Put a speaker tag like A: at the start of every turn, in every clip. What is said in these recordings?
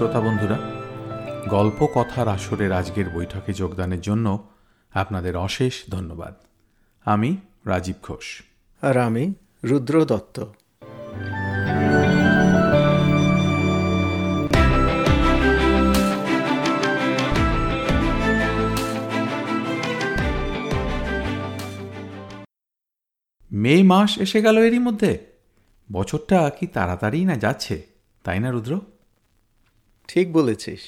A: শ্রোতা বন্ধুরা গল্প কথার আসরের আজকের বৈঠকে যোগদানের জন্য আপনাদের অশেষ ধন্যবাদ। আমি রাজীব ঘোষ।
B: আর আমি রুদ্র দত্ত।
A: মে মাস এসে গেল এরই মধ্যে। বছরটা কি তাড়াতাড়ি না যাচ্ছে তাই না রুদ্র?
B: ঠিক বলেছিস।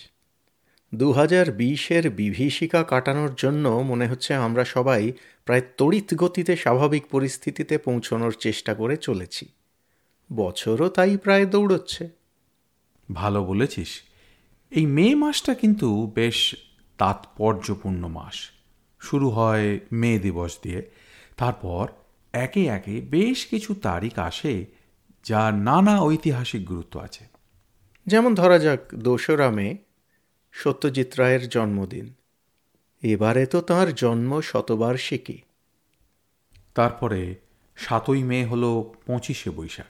B: দু হাজার বিশের বিভীষিকা কাটানোর জন্য মনে হচ্ছে আমরা সবাই প্রায় তড়িৎ গতিতে স্বাভাবিক পরিস্থিতিতে পৌঁছনোর চেষ্টা করে চলেছি। বছরও তাই প্রায় দৌড়চ্ছে।
A: ভালো বলেছিস। এই মে মাসটা কিন্তু বেশ তাৎপর্যপূর্ণ মাস। শুরু হয় মে দিবস দিয়ে। তারপর একে একে বেশ কিছু তারিখ আসে যার নানা ঐতিহাসিক গুরুত্ব আছে।
B: যেমন ধরা যাক দোসরা মে সত্যজিৎ রায়ের জন্মদিন। এবারে তো তাঁর জন্ম শতবার্ষিকী।
A: তারপরে সাতই মে হলো পঁচিশে বৈশাখ।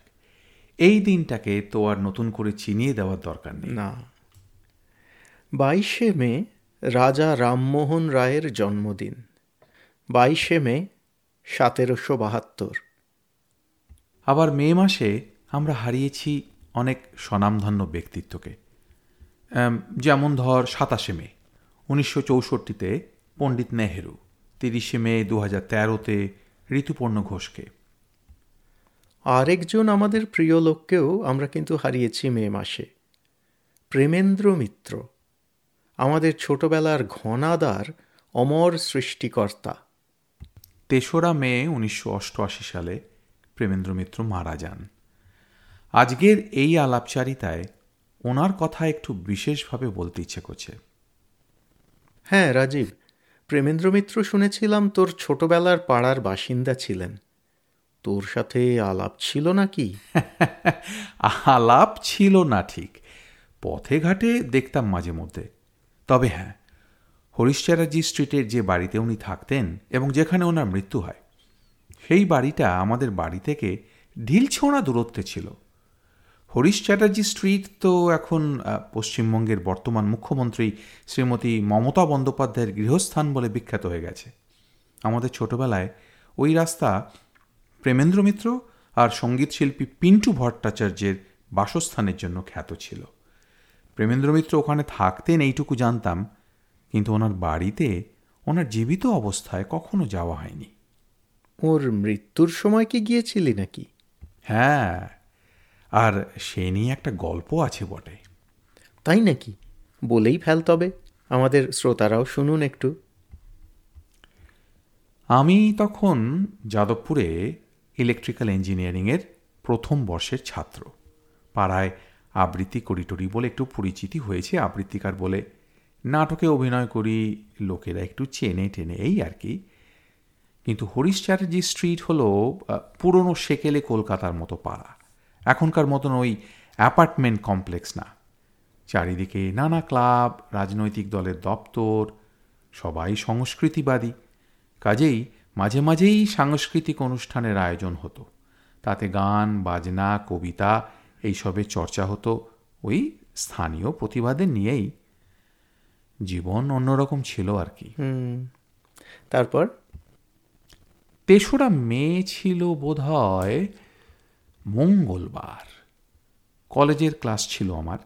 A: এই দিনটাকে তো আর নতুন করে চিনিয়ে দেওয়ার দরকার নেই।
B: না। বাইশে মে রাজা রামমোহন রায়ের জন্মদিন। বাইশে মে সতেরোশো বাহাত্তর।
A: আবার মে মাসে আমরা হারিয়েছি অনেক স্বনামধন্য ব্যক্তিত্বকে। যেমন ধর সাতাশে মে উনিশশো চৌষট্টিতে পণ্ডিত নেহেরু তিরিশে মে দু হাজার তেরোতে ঋতুপর্ণ ঘোষকে।
B: আরেকজন আমাদের প্রিয় লোককেও আমরা কিন্তু হারিয়েছি মে মাসে। প্রেমেন্দ্র মিত্র আমাদের ছোটবেলার ঘনাদার অমর সৃষ্টিকর্তা।
A: তেসরা মে উনিশশো অষ্টআশি সালে প্রেমেন্দ্র মিত্র মারা যান। আজকের এই আলাপচারিতায় ওনার কথা একটু বিশেষভাবে বলতে ইচ্ছে করছে।
B: হ্যাঁ রাজীব প্রেমেন্দ্র মিত্র শুনেছিলাম তোর ছোটবেলার পাড়ার বাসিন্দা ছিলেন। তোর সাথে আলাপ ছিল নাকি?
A: আলাপ ছিল না ঠিক। পথে ঘাটে দেখতাম মাঝে মধ্যে। তবে হ্যাঁ হরিশ চ্যাটার্জি স্ট্রিটের যে বাড়িতে উনি থাকতেন এবং যেখানে ওনার মৃত্যু হয় সেই বাড়িটা আমাদের বাড়ি থেকে ঢিলছোঁড়া দূরত্বে ছিল। হরিশ চ্যাটার্জি স্ট্রিট তো এখন পশ্চিমবঙ্গের বর্তমান মুখ্যমন্ত্রী শ্রীমতী মমতা বন্দ্যোপাধ্যায়ের গৃহস্থান বলে বিখ্যাত হয়ে গেছে। আমাদের ছোটবেলায় ওই রাস্তা প্রেমেন্দ্র মিত্র আর সংগীত শিল্পী পিন্টু ভট্টাচার্যের বাসস্থানের জন্য খ্যাত ছিল। প্রেমেন্দ্র মিত্র ওখানে থাকতেন এইটুকু জানতাম কিন্তু ওনার বাড়িতে ওনার জীবিত অবস্থায় কখনো যাওয়া হয়নি।
B: ওর মৃত্যুর সময় কি গিয়েছিলি নাকি?
A: হ্যাঁ। আর সে নিয়ে একটা গল্প আছে বটে।
B: তাই নাকি? বলেই ফেল তবে। আমাদের শ্রোতারাও শুনুন একটু।
A: আমি তখন যাদবপুরে ইলেকট্রিক্যাল ইঞ্জিনিয়ারিংয়ের প্রথম বর্ষের ছাত্র। পাড়ায় আবৃত্তি করিটরি বলে একটু পরিচিতি হয়েছে আবৃত্তিকার বলে। নাটকে অভিনয় করি লোকেরা একটু চেনে টেনে এই আর কি। কিন্তু হরিশ চ্যাটার্জি স্ট্রিট হলো পুরনো সেকেলে কলকাতার মতো পাড়া। এখনকার মতন ওই অ্যাপার্টমেন্ট কমপ্লেক্স না। চারিদিকে নানা ক্লাব রাজনৈতিক দলের দপ্তর সবাই সংস্কৃতিবাদী। কাজেই মাঝে মাঝেই সাংস্কৃতিক অনুষ্ঠানের আয়োজন হতো। তাতে গান বাজনা কবিতা এইসবের চর্চা হতো ওই স্থানীয় প্রতিবাদের নিয়েই। জীবন অন্যরকম ছিল আর কি।
B: তারপর?
A: তেসরা মে ছিল বোধহয় মঙ্গলবার। কলেজের ক্লাস ছিল আমার,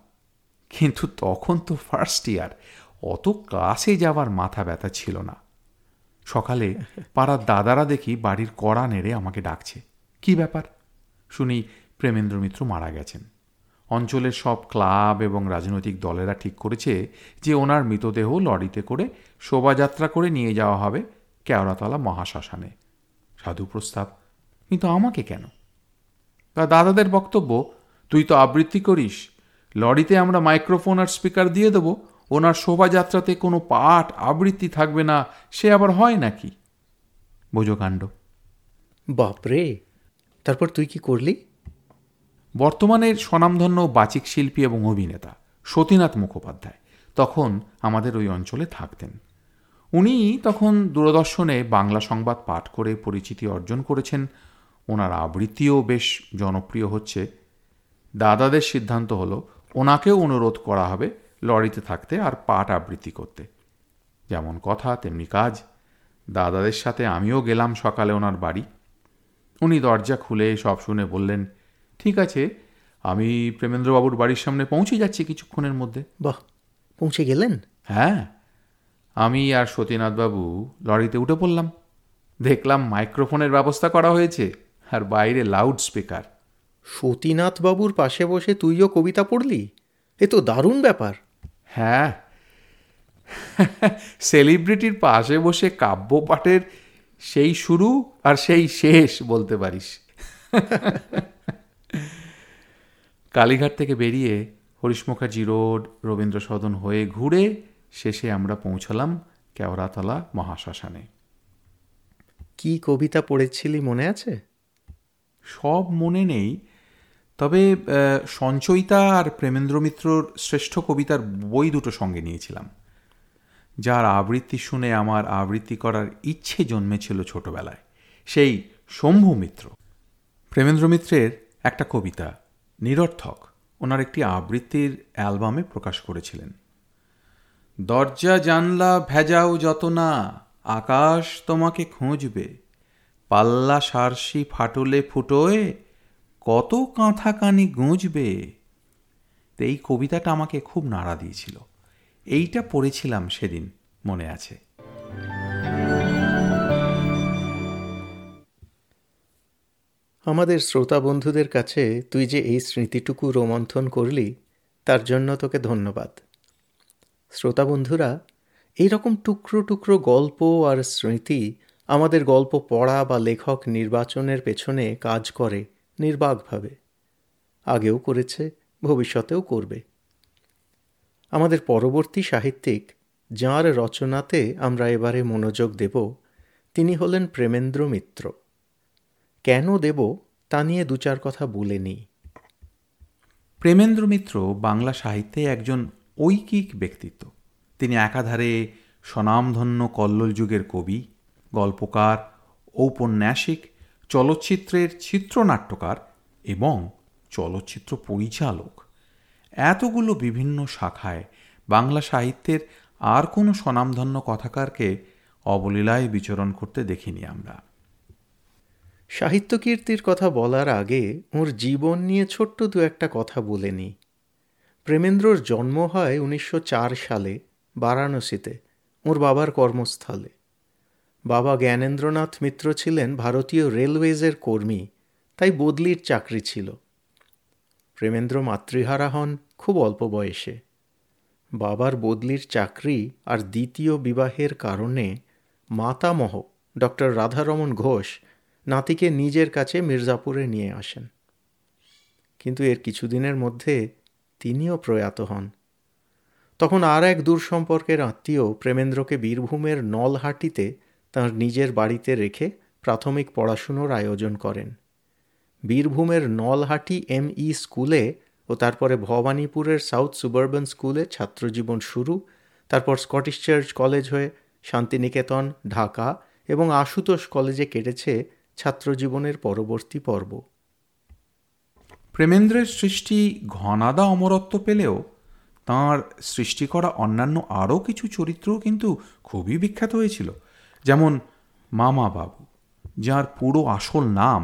A: কিন্তু তখন তো ফার্স্ট ইয়ার অত ক্লাসে যাওয়ার মাথা ব্যথা ছিল না। সকালে পাড়ার দাদারা দেখি বাড়ির কড়া নেড়ে আমাকে ডাকছে। কি ব্যাপার? শুনি প্রেমেন্দ্র মিত্র মারা গেছেন। অঞ্চলের সব ক্লাব এবং রাজনৈতিক দলেরা ঠিক করেছে যে ওনার মৃতদেহ লরিতে করে শোভাযাত্রা করে নিয়ে যাওয়া হবে কেওড়াতলা মহাশ্মশানে। সাধু প্রস্তাব, কিন্তু আমাকে কেন? তা দাদাদের বক্তব্য তুই তো আবৃত্তি করিস লরিতে আমরা মাইক্রোফোন আর স্পিকার দিয়ে দেবো ওনার শোভাযাত্রাতে কোনো পাঠ আবৃত্তি থাকবে না সে আবার হয় নাকি? বোঝো কাণ্ড
B: বাপরে তারপর তুই কি করলি?
A: বর্তমানের স্বনামধন্য বাচিক শিল্পী এবং অভিনেতা সতীনাথ মুখোপাধ্যায় তখন আমাদের ওই অঞ্চলে থাকতেন। উনি তখন দূরদর্শনে বাংলা সংবাদ পাঠ করে পরিচিতি অর্জন করেছেন ওনার আবৃত্তিও বেশ জনপ্রিয় হচ্ছে। দাদাদের সিদ্ধান্ত হলো ওনাকেও অনুরোধ করা হবে লরিতে থাকতে আর পাট আবৃত্তি করতে। যেমন কথা তেমনি কাজ। দাদাদের সাথে আমিও গেলাম সকালে ওনার বাড়ি। উনি দরজা খুলে সব শুনে বললেন ঠিক আছে আমি প্রেমেন্দ্রবাবুর বাড়ির সামনে পৌঁছে যাচ্ছি কিছুক্ষণের মধ্যে।
B: বাহ পৌঁছে গেলেন?
A: হ্যাঁ আমি আর সতীনাথবাবু লরিতে উঠে পড়লাম। দেখলাম মাইক্রোফোনের ব্যবস্থা করা হয়েছে। আর বাইরে লাউড স্পিকার
B: সতীনাথ বাবুর পাশে বসে তুইও কবিতা পড়লি? এ তো দারুণ ব্যাপার।
A: হ্যাঁ। সেলিব্রিটির পাশে বসে কাব্য পাঠের সেই শুরু আর সেই শেষ বলতে পারিস। কালীঘাট থেকে বেরিয়ে হরিশ মুখার্জি রোড রবীন্দ্র সদন হয়ে ঘুরে শেষে আমরা পৌঁছলাম কেওড়াতলা মহাশ্মশানে।
B: কি কবিতা পড়েছিলি মনে আছে?
A: সব মনে নেই। তবে সঞ্চয়িতা আর প্রেমেন্দ্র মিত্রর শ্রেষ্ঠ কবিতার বই দুটো সঙ্গে নিয়েছিলাম। যার আবৃত্তি শুনে আমার আবৃত্তি করার ইচ্ছে জন্মেছিল ছোটবেলায়। সেই শম্ভু মিত্র। প্রেমেন্দ্র মিত্রের একটা কবিতা, নিরর্থক, ওনার একটি আবৃত্তির অ্যালবামে প্রকাশ করেছিলেন। দরজা জানলা ভেজাও যত না, আকাশ তোমাকে খুঁজবে। পাল্লা সারসি ফাটলে ফুটোয়, কত কাঁথা কানি গুঁজবে এই কবিতাটা আমাকে খুব নাড়া দিয়েছিল। এইটা পড়েছিলাম সেদিন, মনে আছে।
B: আমাদের শ্রোতা বন্ধুদের কাছে তুই যে এই স্মৃতিটুকু রোমন্থন করলি, তার জন্য তোকে ধন্যবাদ। শ্রোতা বন্ধুরা, এইরকম টুকরো টুকরো গল্প আর স্মৃতি আমাদের গল্প পড়া বা লেখক নির্বাচনের পেছনে কাজ করে নির্বাকভাবে। আগেও করেছে, ভবিষ্যতেও করবে। আমাদের পরবর্তী সাহিত্যিক যাঁর রচনাতে আমরা এবারে মনোযোগ দেব, তিনি হলেন প্রেমেন্দ্র মিত্র। কেন দেব তা নিয়ে দু চার কথা বলে নিই।
A: প্রেমেন্দ্র মিত্র বাংলা সাহিত্যে একজন ঐকিক ব্যক্তিত্ব। তিনি একাধারে স্বনামধন্য কল্লোল যুগের কবি গল্পকার, ঔপন্যাসিক, চলচ্চিত্রের চিত্রনাট্যকার এবং চলচ্চিত্র পরিচালক। এতগুলো বিভিন্ন শাখায় বাংলা সাহিত্যের আর কোনো স্বনামধন্য কথাকারকে অবলীলায় বিচরণ করতে দেখিনি আমরা।
B: সাহিত্য কীর্তির কথা বলার আগে ওর জীবন নিয়ে ছোট্ট দু একটা কথা বলে নিই। প্রেমেন্দ্রর জন্ম হয় উনিশশো চার সালে বারাণসীতে, ওর বাবার কর্মস্থলে। বাবা জ্ঞানেন্দ্রনাথ মিত্র ছিলেন ভারতীয় রেলওয়েজের কর্মী, তাই বদলির চাকরি ছিল। প্রেমেন্দ্র মাতৃহারা হন খুব অল্প বয়সে। বাবার বদলির চাকরি আর দ্বিতীয় বিবাহের কারণে মাতামহ ডক্টর রাধারমন ঘোষ নাতিকে নিজের কাছে মির্জাপুরে নিয়ে আসেন। কিন্তু এর কিছুদিনের মধ্যে তিনিও প্রয়াত হন। তখন আর এক দূর সম্পর্কের আত্মীয় প্রেমেন্দ্রকে বীরভূমের নলহাটিতে তাঁর নিজের বাড়িতে রেখে প্রাথমিক পড়াশুনোর আয়োজন করেন। বীরভূমের নলহাটি এম ই স্কুলে ও তারপরে ভবানীপুরের সাউথ সুবারবান স্কুলে ছাত্রজীবন শুরু, তারপর স্কটিশ চার্চ কলেজ হয়ে শান্তিনিকেতন, ঢাকা এবং আশুতোষ কলেজে কেটেছে ছাত্রজীবনের পরবর্তী পর্ব।
A: প্রেমেন্দ্রের সৃষ্টি ঘনাদা অমরত্ব পেলেও তাঁর সৃষ্টি করা অন্যান্য আরও কিছু চরিত্রও কিন্তু খুবই বিখ্যাত হয়েছিল। যেমন মামা বাবু যার পুরো আসল নাম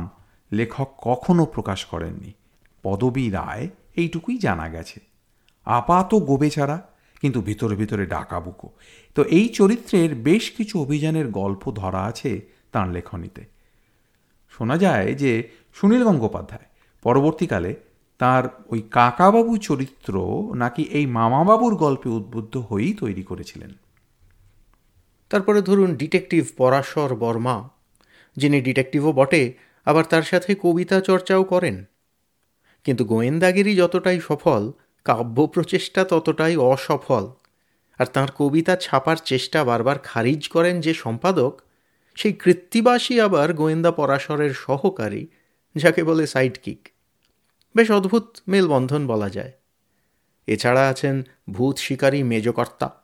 A: লেখক কখনো প্রকাশ করেননি। পদবী রায় এইটুকুই জানা গেছে। আপাত গোবেচারা, কিন্তু ভিতরে ভিতরে ডাকাবুকো। তো এই চরিত্রের বেশ কিছু অভিযানের গল্প ধরা আছে তাঁর লেখনীতে। শোনা যায় যে সুনীল গঙ্গোপাধ্যায় পরবর্তীকালে তার ওই কাকাবাবু চরিত্র নাকি এই মামাবাবুর গল্পে উদ্বুদ্ধ হয়েই তৈরি করেছিলেন।
B: তারপরে ধরুন ডিটেকটিভ পরাশর বর্মা, যিনি ডিটেকটিভও বটে, আবার তার সাথে কবিতা চর্চাও করেন। কিন্তু গোয়েন্দাগিরি যতটাই সফল, কাব্য প্রচেষ্টা ততটাই অসফল, আর তার কবিতা ছাপার চেষ্টা বারবার খারিজ করেন যে সম্পাদক, সেই কৃত্তিবাসী আবার গোয়েন্দা পরাশরের সহকারী, যাকে বলে সাইড কিক বেশ অদ্ভুত মেলবন্ধন বলা যায়। এছাড়া আছেন ভূত শিকারী মেজকর্তা।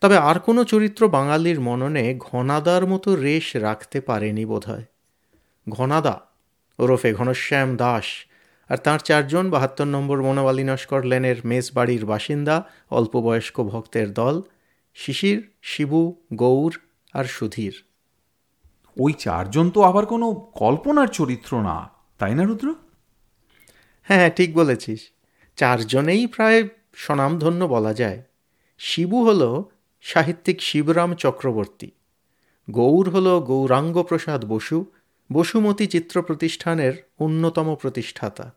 B: তবে আর কোনো চরিত্র বাঙালির মননে ঘনাদার মতো রেশ রাখতে পারেনি বোধহয়। ঘনাদা ওরফে ঘনশ্যাম দাস আর তাঁর চারজন বাহাত্তর নম্বর মোনাবালি নস্কর লেনের মেস বাড়ির বাসিন্দা অল্পবয়স্ক ভক্তের দল শিশির শিবু গৌর আর সুধীর।
A: ওই চারজন তো আবার কোনো কল্পনার চরিত্র না তাই না রুদ্র?
B: হ্যাঁ হ্যাঁ ঠিক বলেছিস। চারজনেই প্রায় স্বনামধন্য বলা যায়। শিবু হল সাহিত্যিক শিবরাম চক্রবর্তী। গৌর হল গৌরাঙ্গ প্রসাদ বসু, বসুমতী চিত্র প্রতিষ্ঠানের অন্যতম প্রতিষ্ঠাতা।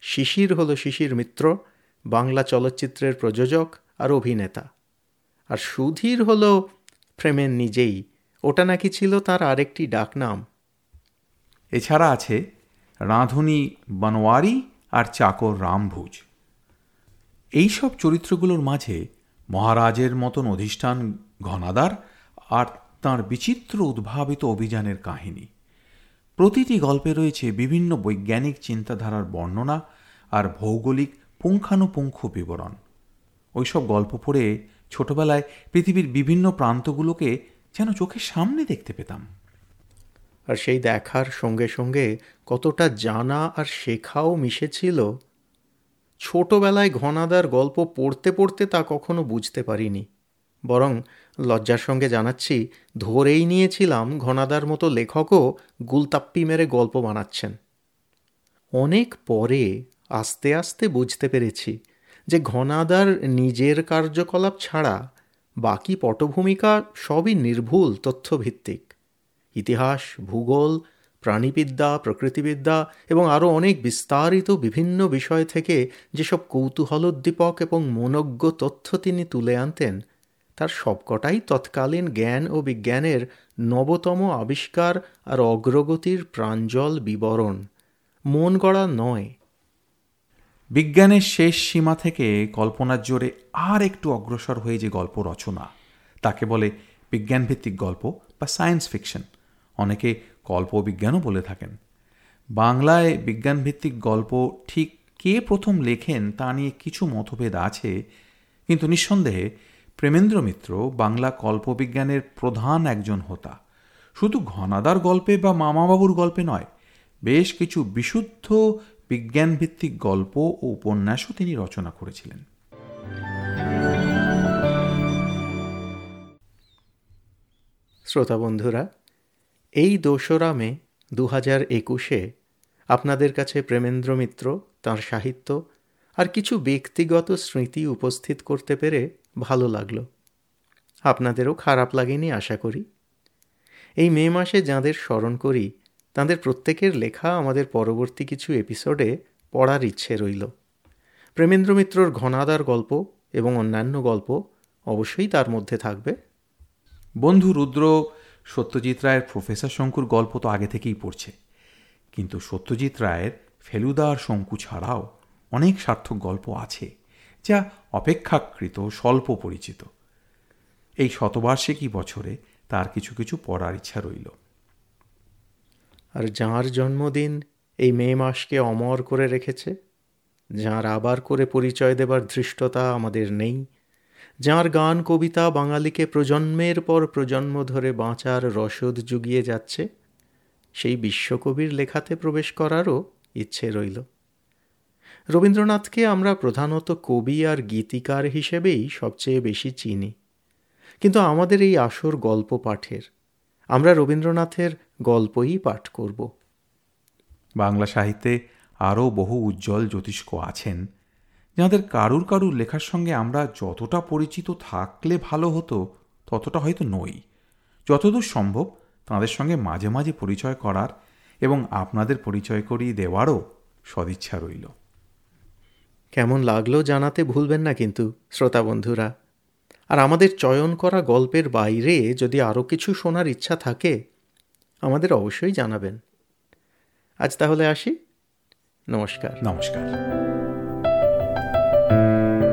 B: শিশির হল শিশির মিত্র, বাংলা চলচ্চিত্রের প্রযোজক আর অভিনেতা। আর সুধীর হল প্রেমের নিজেই, ওটা নাকি ছিল তার আরেকটি ডাকনাম।
A: এছাড়া আছে রাঁধুনি বনোয়ারি আর চাকর রামভুজ। এইসব চরিত্রগুলোর মাঝে মহারাজের মতন অধিষ্ঠান ঘনাদার আর তার বিচিত্র উদ্ভাবিত অভিযানের কাহিনী। প্রতিটি গল্পে রয়েছে বিভিন্ন বৈজ্ঞানিক চিন্তাধারার বর্ণনা আর ভৌগোলিক পুঙ্খানুপুঙ্খ বিবরণ। ওইসব গল্প পড়ে ছোটবেলায় পৃথিবীর বিভিন্ন প্রান্তগুলোকে যেন চোখের সামনে দেখতে পেতাম।
B: আর সেই দেখার সঙ্গে সঙ্গে কতটা জানা আর শেখাও মিশেছিল ছোটবেলায় ঘনাদার গল্প পড়তে পড়তে তা কখনো বুঝতে পারিনি। বরং লজ্জার সঙ্গে জানাচ্ছি, ধরেই নিয়েছিলাম ঘনাদার মতো লেখকও গুলতাপ্পি মেরে গল্প বানাচ্ছেন। অনেক পরে আস্তে আস্তে বুঝতে পেরেছি যে ঘনাদার নিজের কার্যকলাপ ছাড়া বাকি পটভূমিকা সবই নির্ভুল তথ্যভিত্তিক। ইতিহাস, ভূগোল প্রাণীবিদ্যা, প্রকৃতিবিদ্যা এবং আরও অনেক বিস্তারিত বিভিন্ন বিষয় থেকে যেসব কৌতূহলোদ্দীপক এবং মনজ্ঞ তথ্য তিনি তুলে আনতেন, তার সবকটাই তৎকালীন জ্ঞান ও বিজ্ঞানের নবতম আবিষ্কার আর অগ্রগতির প্রাঞ্জল বিবরণ। মন গড়া নয়।
A: বিজ্ঞানের শেষ সীমা থেকে কল্পনার জোরে আর একটু অগ্রসর হয়ে যে গল্প রচনা, তাকে বলে বিজ্ঞানভিত্তিক গল্প বা সায়েন্স ফিকশন। অনেকে কল্পবিজ্ঞানও বলে থাকেন। বাংলায় বিজ্ঞানভিত্তিক গল্প ঠিক কে প্রথম লেখেন তা নিয়ে কিছু মতভেদ আছে, কিন্তু নিঃসন্দেহে প্রেমেন্দ্র মিত্র বাংলা কল্পবিজ্ঞানের প্রধান একজন হোতা। শুধু ঘনাদার গল্পে বা মামাবাবুর গল্পে নয়, বেশ কিছু বিশুদ্ধ বিজ্ঞানভিত্তিক গল্প ও উপন্যাসও তিনি রচনা করেছিলেন।
B: শ্রোতা বন্ধুরা এই দোসরা মে দু হাজার একুশে আপনাদের কাছে প্রেমেন্দ্র মিত্র, তাঁর সাহিত্য আর কিছু ব্যক্তিগত স্মৃতি উপস্থিত করতে পেরে ভালো লাগল। আপনাদেরও খারাপ লাগেনি আশা করি। এই মে মাসে যাঁদের স্মরণ করি, তাঁদের প্রত্যেকের লেখা আমাদের পরবর্তী কিছু এপিসোডে পড়ার ইচ্ছে রইল। প্রেমেন্দ্র মিত্রর ঘনাদার গল্প এবং অন্যান্য গল্প অবশ্যই তার মধ্যে থাকবে।
A: বন্ধু রুদ্র সত্যজিৎ রায়ের প্রফেসর শঙ্কুর গল্প তো আগে থেকেই পড়ছে। কিন্তু সত্যজিৎ রায়ের ফেলুদা আর শঙ্কু ছাড়াও অনেক সার্থক গল্প আছে, যা অপেক্ষাকৃত স্বল্প পরিচিত। এই শতবার্ষিকী বছরে তার কিছু কিছু পড়ার ইচ্ছা রইল।
B: আর যাঁর জন্মদিন এই মে মাসকে অমর করে রেখেছে, যাঁর আবার করে পরিচয় দেবার ধৃষ্টতা আমাদের নেই যাঁর গান, কবিতা বাঙালিকে প্রজন্মের পর প্রজন্ম ধরে বাঁচার রসদ জুগিয়ে যাচ্ছে, সেই বিশ্বকবির লেখাতে প্রবেশ করারও ইচ্ছে রইল। রবীন্দ্রনাথকে আমরা প্রধানত কবি আর গীতিকার হিসেবেই সবচেয়ে বেশি চিনি। কিন্তু আমাদের এই আসর গল্প পাঠের, আমরা রবীন্দ্রনাথের গল্পই পাঠ করব।
A: বাংলা সাহিত্যে আরও বহু উজ্জ্বল জ্যোতিষ্ক আছেন। যাঁদের কারুর কারুর লেখার সঙ্গে আমরা যতটা পরিচিত থাকলে ভালো হতো ততটা হয়তো নই। যতদূর সম্ভব তাঁদের সঙ্গে মাঝে মাঝে পরিচয় করার এবং আপনাদের পরিচয় করিয়ে দেওয়ারও সদিচ্ছা রইল।
B: কেমন লাগল জানাতে ভুলবেন না কিন্তু শ্রোতা বন্ধুরা। আর আমাদের চয়ন করা গল্পের বাইরে যদি আরও কিছু শোনার ইচ্ছা থাকে আমাদের অবশ্যই জানাবেন। আজ তাহলে আসি। নমস্কার।
A: নমস্কার।